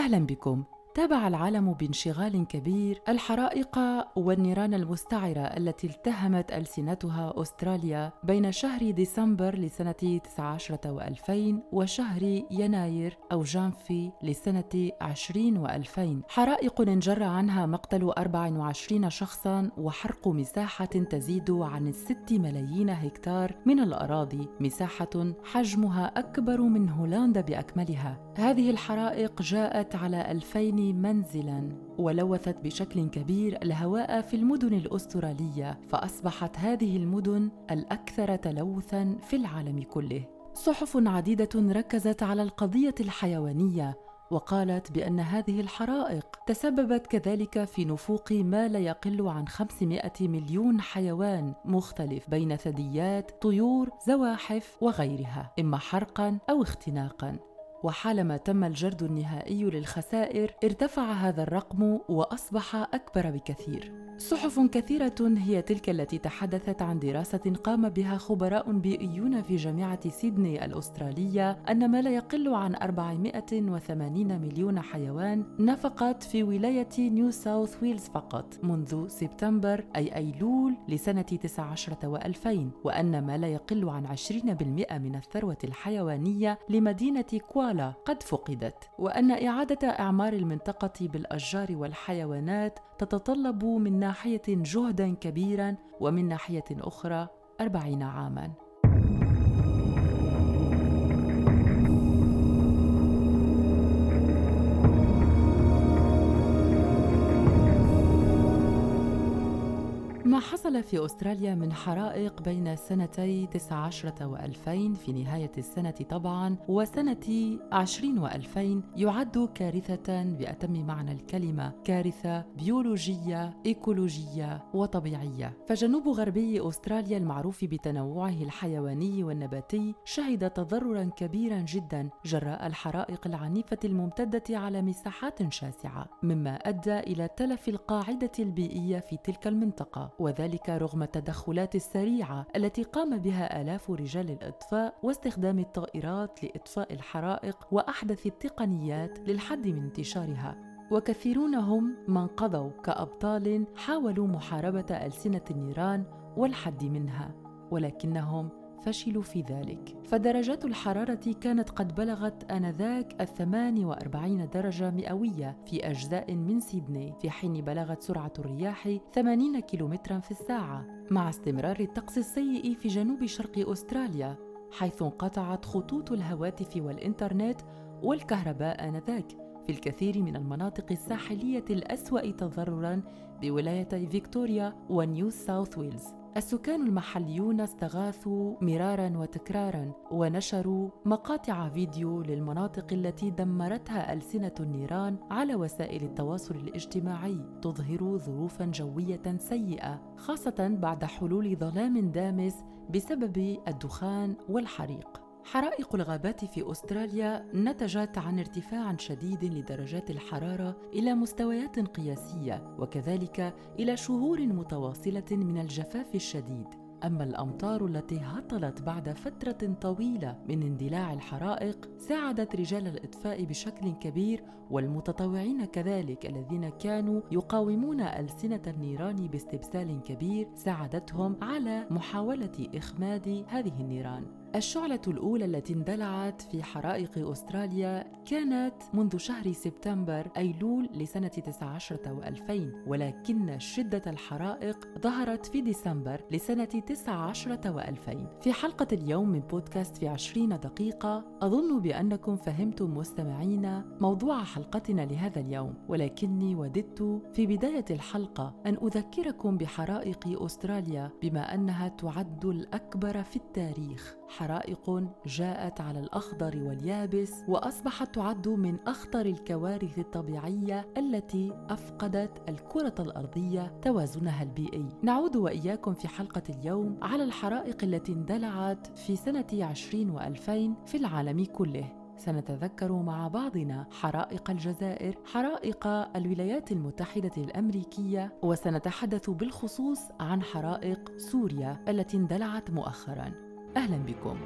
أهلا بكم. تابع العالم بانشغال كبير الحرائق والنيران المستعرة التي التهمت ألسنتها أستراليا بين شهر ديسمبر لسنة 19 و2000 وشهر يناير أو جانفي لسنة 20 و2000 حرائق انجر عنها مقتل 24 شخصا وحرق مساحة تزيد عن 6 ملايين هكتار من الأراضي مساحة حجمها أكبر من هولندا بأكملها. هذه الحرائق جاءت على 2000 منزلا ولوثت بشكل كبير الهواء في المدن الأسترالية فأصبحت هذه المدن الأكثر تلوثا في العالم كله صحف عديدة ركزت على القضية الحيوانية وقالت بأن هذه الحرائق تسببت كذلك في نفوق ما لا يقل عن 500 مليون حيوان مختلف بين ثدييات، طيور، زواحف وغيرها، إما حرقا أو اختناقا. وحالما تم الجرد النهائي للخسائر ارتفع هذا الرقم وأصبح أكبر بكثير. صحف كثيرة هي تلك التي تحدثت عن دراسة قام بها خبراء بيئيون في جامعة سيدني الأسترالية أن ما لا يقل عن 480 مليون حيوان نفقت في ولاية نيو ساوث ويلز فقط منذ سبتمبر أي أيلول لسنة 19 و2000 وأن ما لا يقل عن 20% من الثروة الحيوانية لمدينة كوا قال قد فقدت. وأن إعادة أعمار المنطقة بالأشجار والحيوانات تتطلب من ناحية جهدا كبيرا ومن ناحية أخرى أربعين عاماً. ما حصل في أستراليا من حرائق بين سنتي 19 و2000 في نهاية السنة طبعا وسنة 20 و2000 يعد كارثة بأتم معنى الكلمة كارثة بيولوجية إيكولوجية وطبيعية. فجنوب غربي أستراليا المعروف بتنوعه الحيواني والنباتي شهد تضررا كبيرا جدا جراء الحرائق العنيفة الممتدة على مساحات شاسعة مما أدى إلى تلف القاعدة البيئية في تلك المنطقة. وذلك رغم التدخلات السريعة التي قام بها آلاف رجال الإطفاء واستخدام الطائرات لإطفاء الحرائق وأحدث التقنيات للحد من انتشارها. وكثيرون هم من قضوا كأبطال حاولوا محاربة ألسنة النيران والحد منها ولكنهم فشلوا في ذلك. فدرجات الحرارة كانت قد بلغت آنذاك الثمان وأربعين درجة مئوية في أجزاء من سيدني في حين بلغت سرعة الرياح 80 كيلومترا في الساعة مع استمرار الطقس السيء في جنوب شرق أستراليا حيث انقطعت خطوط الهواتف والإنترنت والكهرباء آنذاك. في الكثير من المناطق الساحلية الأسوأ تضرراً بولايتي فيكتوريا ونيو ساوث ويلز. السكان المحليون استغاثوا مرارا وتكرارا ونشروا مقاطع فيديو للمناطق التي دمرتها ألسنة النيران على وسائل التواصل الاجتماعي تظهر ظروفا جوية سيئة خاصة بعد حلول ظلام دامس بسبب الدخان والحريق. حرائق الغابات في أستراليا نتجت عن ارتفاع شديد لدرجات الحرارة إلى مستويات قياسية وكذلك إلى شهور متواصلة من الجفاف الشديد. أما الأمطار التي هطلت بعد فترة طويلة من اندلاع الحرائق ساعدت رجال الإطفاء بشكل كبير والمتطوعين كذلك الذين كانوا يقاومون ألسنة النيران باستبسال كبير ساعدتهم على محاولة إخماد هذه النيران. الشعلة الأولى التي اندلعت في حرائق أستراليا كانت منذ شهر سبتمبر أيلول لسنة 19 و2000 ولكن شدة الحرائق ظهرت في ديسمبر لسنة 19 و2000 في حلقة اليوم من بودكاست في 20 دقيقة أظن بأنكم فهمتم مستمعين موضوع حلقتنا لهذا اليوم ولكني وددت في بداية الحلقة أن أذكركم بحرائق أستراليا بما أنها تعد الأكبر في التاريخ. حرائق جاءت على الأخضر واليابس وأصبحت تعد من أخطر الكوارث الطبيعية التي أفقدت الكرة الأرضية توازنها البيئي. نعود وإياكم في حلقة اليوم على الحرائق التي اندلعت في سنة 20 و2000 في العالم كله. سنتذكر مع بعضنا حرائق الجزائر حرائق الولايات المتحدة الأمريكية وسنتحدث بالخصوص عن حرائق سوريا التي اندلعت مؤخرا أهلا بكم.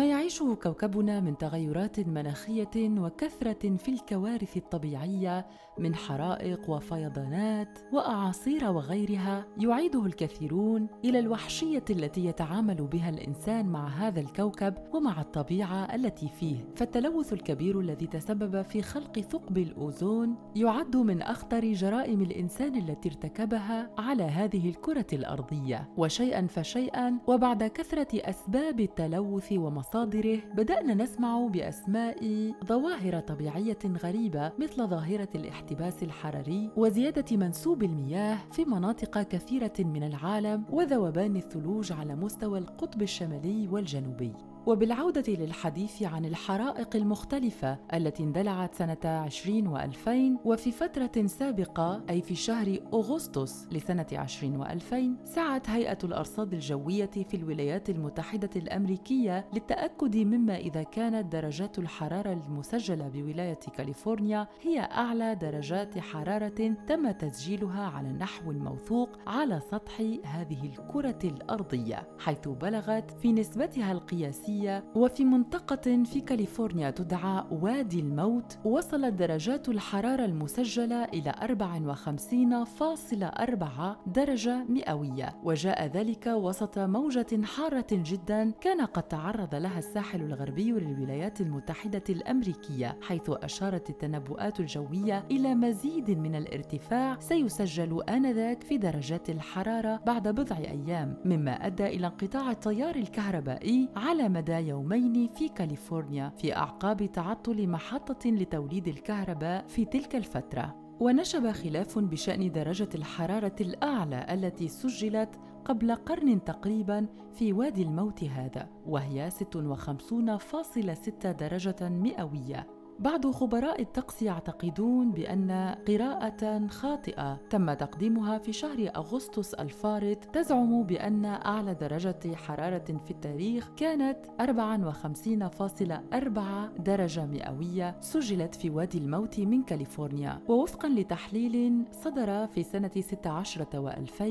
ما يعيشه كوكبنا من تغيرات مناخية وكثرة في الكوارث الطبيعية من حرائق وفيضانات وأعاصير وغيرها يعيده الكثيرون إلى الوحشية التي يتعامل بها الإنسان مع هذا الكوكب ومع الطبيعة التي فيه. فالتلوث الكبير الذي تسبب في خلق ثقب الأوزون يعد من أخطر جرائم الإنسان التي ارتكبها على هذه الكرة الأرضية. وشيئا فشيئا وبعد كثرة أسباب التلوث ومصادره بدأنا نسمع بأسماء ظواهر طبيعية غريبة مثل ظاهرة الاحتباس الحراري وزيادة منسوب المياه في مناطق كثيرة من العالم وذوبان الثلوج على مستوى القطب الشمالي والجنوبي. وبالعودة للحديث عن الحرائق المختلفة التي اندلعت سنة 20 و2000 وفي فترة سابقة أي في شهر أغسطس لسنة 20 و2000 سعت هيئة الأرصاد الجوية في الولايات المتحدة الأمريكية للتأكد مما إذا كانت درجات الحرارة المسجلة بولاية كاليفورنيا هي أعلى درجات حرارة تم تسجيلها على النحو الموثوق على سطح هذه الكرة الأرضية حيث بلغت في نسبتها القياسية الشمسية وفي منطقة في كاليفورنيا تدعى وادي الموت وصلت درجات الحرارة المسجلة إلى 54.4 درجة مئوية. وجاء ذلك وسط موجة حارة جدا كان قد تعرض لها الساحل الغربي للولايات المتحدة الأمريكية حيث أشارت التنبؤات الجوية إلى مزيد من الارتفاع سيسجل آنذاك في درجات الحرارة بعد بضع أيام مما أدى إلى انقطاع التيار الكهربائي على مدى يومين في كاليفورنيا في أعقاب تعطل محطة لتوليد الكهرباء في تلك الفترة. ونشب خلاف بشأن درجة الحرارة الأعلى التي سجلت قبل قرن تقريبا في وادي الموت هذا وهي 56.6 درجة مئوية. بعض خبراء الطقس يعتقدون بأن قراءة خاطئة تم تقديمها في شهر أغسطس الفارط تزعم بأن أعلى درجة حرارة في التاريخ كانت 54.4 درجة مئوية سجلت في وادي الموت من كاليفورنيا. ووفقا لتحليل صدر في سنة 16 و2000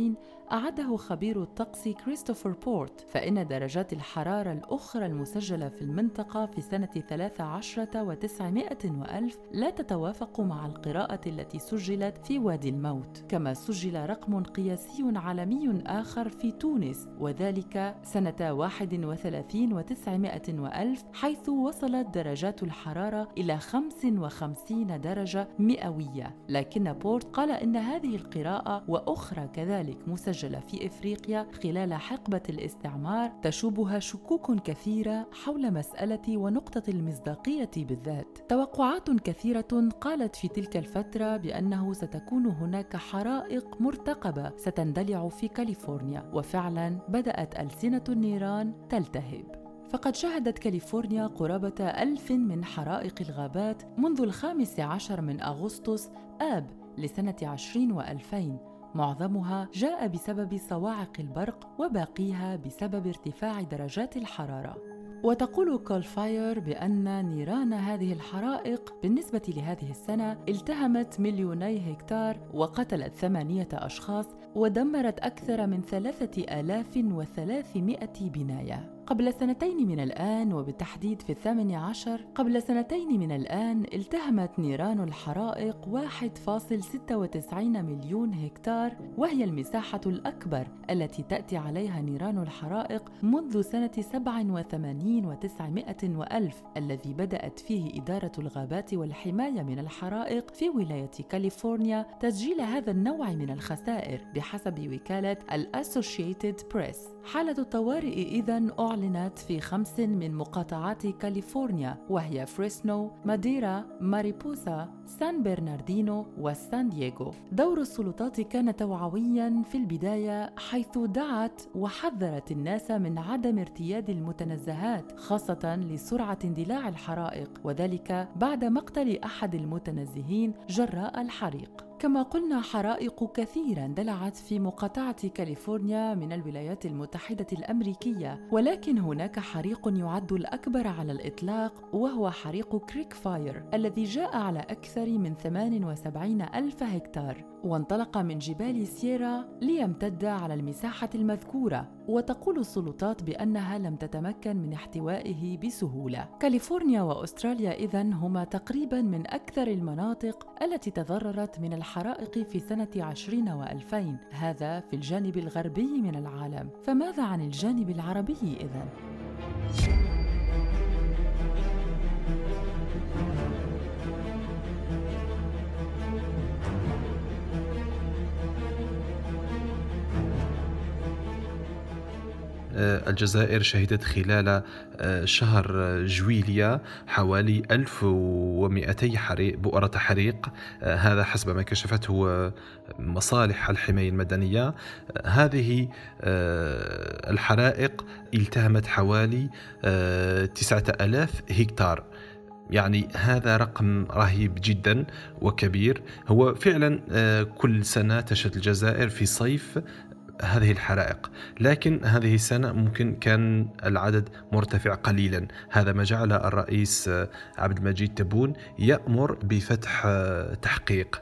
أعده خبير الطقس كريستوفر بورت فإن درجات الحرارة الأخرى المسجلة في المنطقة في سنة 13 و900 وألف لا تتوافق مع القراءة التي سجلت في وادي الموت. كما سجل رقم قياسي عالمي آخر في تونس وذلك سنة 31 و900 وألف حيث وصلت درجات الحرارة إلى 55 درجة مئوية. لكن بورت قال إن هذه القراءة وأخرى كذلك مسجلة مسجلة في إفريقيا خلال حقبة الاستعمار تشوبها شكوك كثيرة حول مسألة ونقطة المصداقية بالذات. توقعات كثيرة قالت في تلك الفترة بأنه ستكون هناك حرائق مرتقبة ستندلع في كاليفورنيا، وفعلا بدأت ألسنة النيران تلتهب. فقد شهدت كاليفورنيا قرابة ألف من حرائق الغابات منذ الخامس عشر من أغسطس آب لسنة عشرين وألفين معظمها جاء بسبب صواعق البرق وباقيها بسبب ارتفاع درجات الحرارة. وتقول Cal Fire بأن نيران هذه الحرائق بالنسبة لهذه السنة التهمت مليوني هكتار وقتلت ثمانية أشخاص ودمرت أكثر من ثلاثة آلاف وثلاثمائة بناية. قبل سنتين من الآن وبالتحديد في الثامن عشر. قبل سنتين من الآن التهمت نيران الحرائق 1.96 مليون هكتار وهي المساحة الأكبر التي تأتي عليها نيران الحرائق منذ سنة 87 و900 وألف الذي بدأت فيه إدارة الغابات والحماية من الحرائق في ولاية كاليفورنيا تسجيل هذا النوع من الخسائر بحسب وكالة الأسوشيتد بريس حالة الطوارئ إذا أعلنت في خمس من مقاطعات كاليفورنيا وهي فريسنو، ماديرا، ماريبوسا، سان برناردينو وسان دييغو. دور السلطات كان توعويا في البداية حيث دعت وحذرت الناس من عدم ارتياد المتنزهات خاصة لسرعة اندلاع الحرائق وذلك بعد مقتل أحد المتنزهين جراء الحريق. كما قلنا حرائق كثيرة اندلعت في مقاطعة كاليفورنيا من الولايات المتحدة الأمريكية ولكن هناك حريق يعد الأكبر على الإطلاق وهو حريق Creek Fire الذي جاء على أكثر من 78 ألف هكتار. وانطلق من جبال سييرا ليمتد على المساحة المذكورة وتقول السلطات بأنها لم تتمكن من احتوائه بسهولة. كاليفورنيا وأستراليا إذن هما تقريبا من أكثر المناطق التي تضررت من الحرائق في سنة عشرين وألفين. هذا في الجانب الغربي من العالم. فماذا عن الجانب العربي إذن؟ الجزائر شهدت خلال آه، شهر جويليا حوالي 1200 حريق بؤرة حريق. آه، هذا حسب ما كشفته مصالح الحماية المدنية. هذه الحرائق التهمت حوالي 9000 هكتار. يعني هذا رقم رهيب جدا وكبير. هو فعلا كل سنة تشهد الجزائر في صيف هذه الحرائق. لكن هذه السنة ممكن كان العدد مرتفع قليلا. هذا ما جعل الرئيس عبد المجيد تبون يأمر بفتح تحقيق.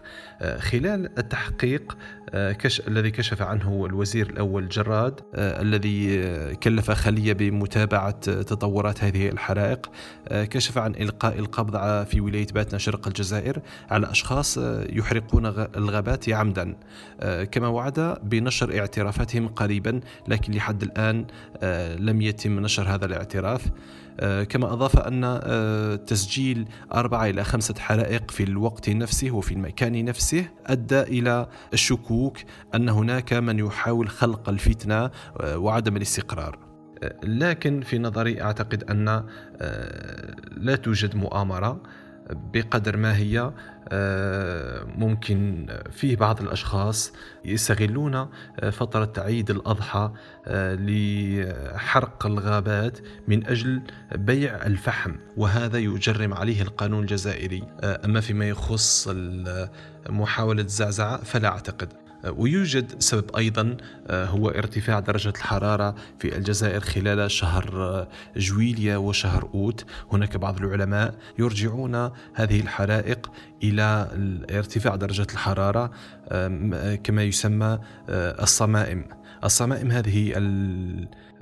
خلال التحقيق كش... الذي كشف عنه الوزير الأول جراد الذي كلف خلية بمتابعة تطورات هذه الحرائق كشف عن إلقاء القبض في ولاية باتنا شرق الجزائر على أشخاص يحرقون الغابات عمدا. كما وعد بنشر اعترافاتهم قريبا لكن لحد الآن لم يتم نشر هذا الاعتراف. آه، كما أضاف أن آه، تسجيل أربعة إلى خمسة حرائق في الوقت نفسه وفي المكان نفسه أدى إلى الشكوك أن هناك من يحاول خلق الفتنة آه، وعدم الاستقرار. لكن في نظري أعتقد أن لا توجد مؤامرة. بقدر ما هي آه، ممكن فيه بعض الأشخاص يستغلون آه، فترة عيد الأضحى آه، لحرق الغابات من أجل بيع الفحم وهذا يجرم عليه القانون الجزائري. أما فيما يخص محاولة الزعزعة فلا أعتقد. ويوجد سبب أيضا آه، هو ارتفاع درجة الحرارة في الجزائر خلال شهر آه، جويليا وشهر أوت. هناك بعض العلماء يرجعون هذه الحرائق إلى ارتفاع درجة الحرارة كما يسمى آه، الصمائم. الصمائم هذه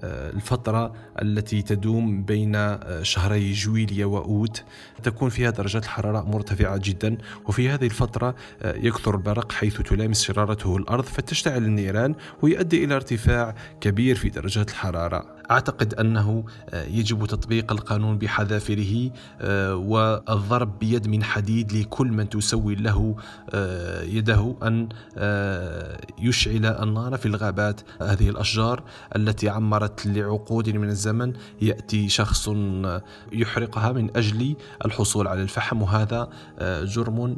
الفترة التي تدوم بين شهري جويليا وأوت تكون فيها درجات الحرارة مرتفعة جدا وفي هذه الفترة يكثر البرق حيث تلامس شرارته الأرض فتشتعل النيران ويؤدي إلى ارتفاع كبير في درجات الحرارة. أعتقد أنه يجب تطبيق القانون بحذافيره والضرب بيد من حديد لكل من تسوي له يده أن يشعل النار في الغابات. هذه الأشجار التي عمرت لعقود من الزمن يأتي شخص يحرقها من أجل الحصول على الفحم وهذا جرم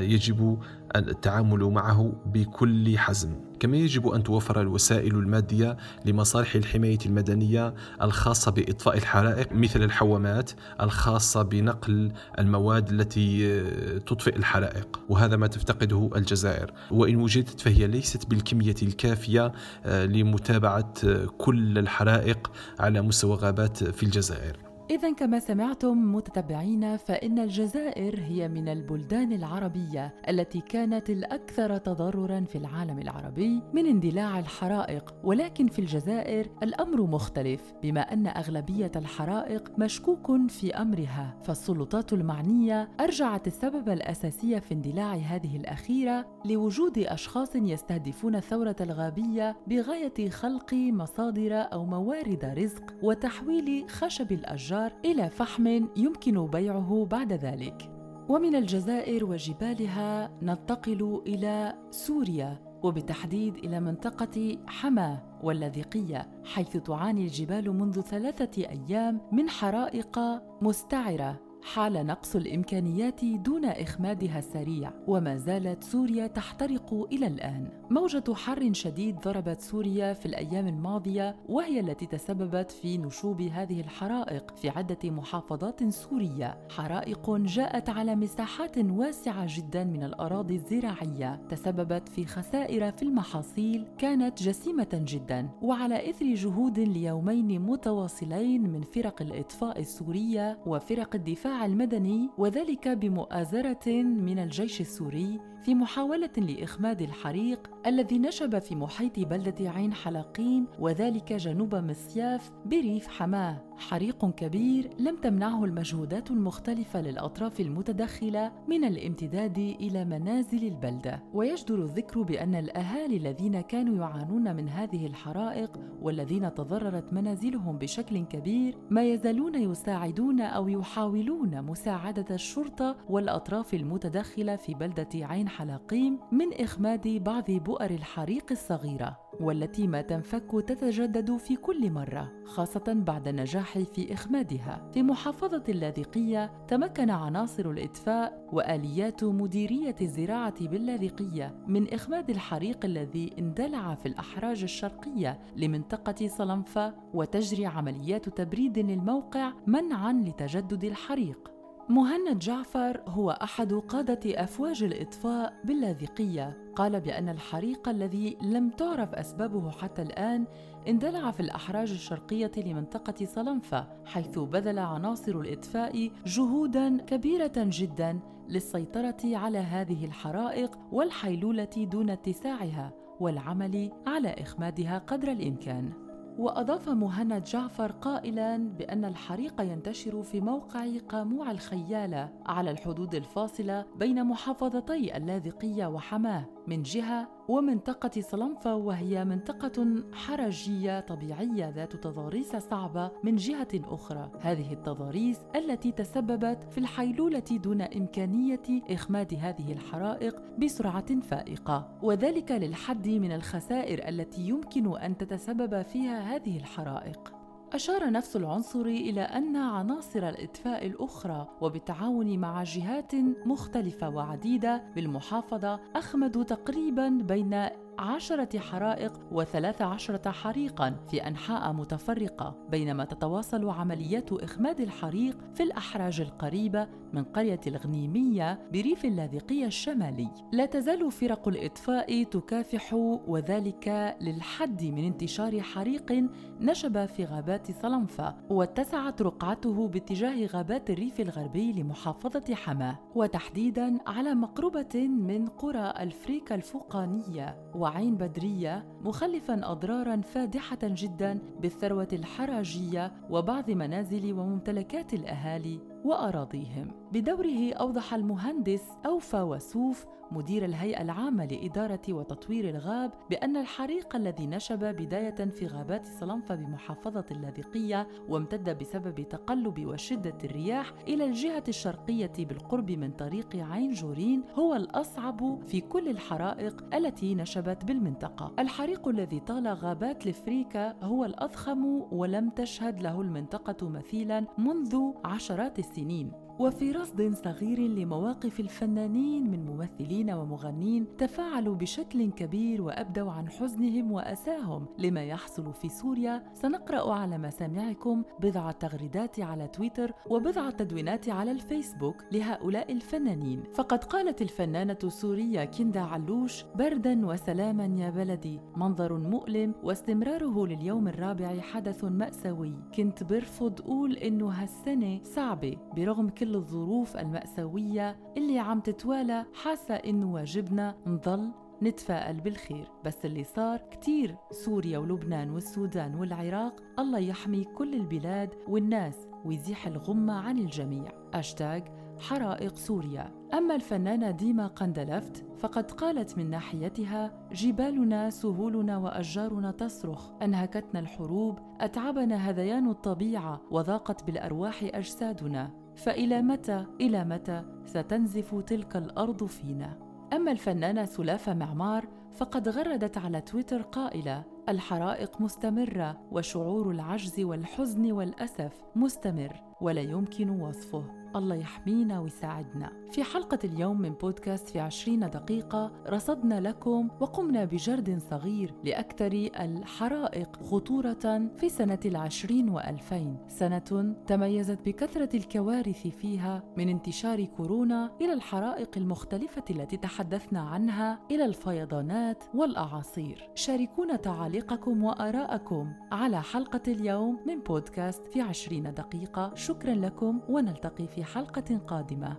يجب التعامل معه بكل حزم. كما يجب أن توفر الوسائل المادية لمصالح الحماية المدنية الخاصة بإطفاء الحرائق مثل الحوامات الخاصة بنقل المواد التي تطفئ الحرائق وهذا ما تفتقده الجزائر. وإن وجدت فهي ليست بالكمية الكافية آه، لمتابعة كل الحرائق على مستوى غابات في الجزائر. إذا كما سمعتم متتبعين فإن الجزائر هي من البلدان العربية التي كانت الأكثر تضررا في العالم العربي من اندلاع الحرائق، ولكن في الجزائر الأمر مختلف بما أن أغلبية الحرائق مشكوك في أمرها، فالسلطات المعنية أرجعت السبب الأساسي في اندلاع هذه الأخيرة لوجود أشخاص يستهدفون الثورة الغابية بغاية خلق مصادر أو موارد رزق وتحويل خشب الأشجار الأشجار إلى فحم يمكن بيعه بعد ذلك. ومن الجزائر وجبالها ننتقل إلى سوريا وبالتحديد إلى منطقة حما واللاذقية حيث تعاني الجبال منذ ثلاثة أيام من حرائق مستعرة حال نقص الإمكانيات دون إخمادها السريع وما زالت سوريا تحترق إلى الآن. موجة حر شديد ضربت سوريا في الأيام الماضية وهي التي تسببت في نشوب هذه الحرائق في عدة محافظات سورية. حرائق جاءت على مساحات واسعة جدا من الأراضي الزراعية. تسببت في خسائر في المحاصيل كانت جسيمة جدا. وعلى إثر جهود ليومين متواصلين من فرق الإطفاء السورية وفرق الدفاع المدني وذلك بمؤازرة من الجيش السوري في محاولة لإخماد الحريق الذي نشب في محيط بلدة عين حلاقين وذلك جنوب مصياف بريف حماة. حريق كبير لم تمنعه المجهودات المختلفة للأطراف المتدخله من الامتداد إلى منازل البلدة. ويجدر الذكر بأن الأهالي الذين كانوا يعانون من هذه الحرائق والذين تضررت منازلهم بشكل كبير ما يزالون يساعدون أو يحاولون مساعدة الشرطة والأطراف المتدخله في بلدة عين حلاقيم من إخماد بعض بؤر الحريق الصغيرة والتي ما تنفك تتجدد في كل مرة خاصة بعد النجاح في إخمادها. في محافظة اللاذقية تمكن عناصر الاطفاء وآليات مديرية الزراعة باللاذقية من إخماد الحريق الذي اندلع في الأحراج الشرقية لمنطقة صلنفة وتجري عمليات تبريد للموقع منعا لتجدد الحريق. مهند جعفر هو أحد قادة أفواج الإطفاء باللاذقية. قال بأن الحريق الذي لم تعرف أسبابه حتى الآن اندلع في الأحراج الشرقية لمنطقة صلنفة حيث بذل عناصر الإطفاء جهودا كبيرة جدا للسيطرة على هذه الحرائق والحيلولة دون اتساعها والعمل على إخمادها قدر الإمكان. وأضاف مهند جعفر قائلا بأن الحريق ينتشر في موقع قاموع الخيالة على الحدود الفاصلة بين محافظتي اللاذقية وحماة. من جهة ومنطقة صلنفة وهي منطقة حرجية طبيعية ذات تضاريس صعبة من جهة أخرى. هذه التضاريس التي تسببت في الحيلولة دون إمكانية إخماد هذه الحرائق بسرعة فائقة. وذلك للحد من الخسائر التي يمكن أن تتسبب فيها هذه الحرائق. أشار نفس العنصر إلى أن عناصر الإطفاء الأخرى وبالتعاون مع جهات مختلفة وعديدة بالمحافظة أخمدوا تقريبا بين عشرة حرائق وثلاث عشرة حريقا في أنحاء متفرقة بينما تتواصل عمليات إخماد الحريق في الأحراج القريبة من قرية الغنيمية بريف اللاذقية الشمالي. لا تزال فرق الإطفاء تكافح وذلك للحد من انتشار حريق نشب في غابات صلنفة واتسعت رقعته باتجاه غابات الريف الغربي لمحافظة حماة وتحديدا على مقربة من قرى الفريكة الفوقانية وعين بدرية مخلفا أضرارا فادحة جدا بالثروة الحراجية وبعض منازل وممتلكات الأهالي. وأراضيهم بدوره أوضح المهندس أوفى وسوف مدير الهيئة العامة لإدارة وتطوير الغاب بأن الحريق الذي نشب بداية في غابات صلنفة بمحافظة اللاذقية وامتد بسبب تقلب وشدة الرياح إلى الجهة الشرقية بالقرب من طريق عين جورين هو الأصعب في كل الحرائق التي نشبت بالمنطقة. الحريق الذي طال غابات لفريكا هو الأضخم ولم تشهد له المنطقة مثيلا منذ عشرات السنين. وفي رصد صغير لمواقف الفنانين من ممثلين ومغنين تفاعلوا بشكل كبير وأبدوا عن حزنهم وأساهم. لما يحصل في سوريا سنقرأ على مسامعكم بضعه تغريدات على تويتر وبضعه تدوينات على الفيسبوك لهؤلاء الفنانين. فقد قالت الفنانة السورية كندا علوش بردا وسلاما يا بلدي منظر مؤلم واستمراره لليوم الرابع حدث مأساوي. كنت برفض أقول إنه هالسنة صعبة برغم كل كل الظروف المأساوية اللي عم تتوالى حاسة إنه واجبنا نضل نتفائل بالخير. بس اللي صار كتير سوريا ولبنان والسودان والعراق الله يحمي كل البلاد والناس ويزيح الغمة عن الجميع. أشتاج حرائق سوريا. أما الفنانة ديما قندلفت فقد قالت من ناحيتها جبالنا سهولنا وأشجارنا تصرخ. أنهكتنا الحروب أتعبنا هذيان الطبيعة وضاقت بالأرواح أجسادنا. فإلى متى إلى متى ستنزف تلك الأرض فينا؟ أما الفنانة سلافة معمار فقد غردت على تويتر قائلة: الحرائق مستمرة وشعور العجز والحزن والأسف مستمر ولا يمكن وصفه. الله يحمينا ويساعدنا. في حلقة اليوم من بودكاست في عشرين دقيقة رصدنا لكم وقمنا بجرد صغير لأكثر الحرائق خطورة في سنة العشرين وألفين. سنة تميزت بكثرة الكوارث فيها من انتشار كورونا إلى الحرائق المختلفة التي تحدثنا عنها إلى الفيضانات والأعاصير. شاركونا تعاليقكم وآراءكم على حلقة اليوم من بودكاست في عشرين دقيقة. شكرا لكم ونلتقي في حلقة قادمة.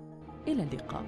إلى اللقاء.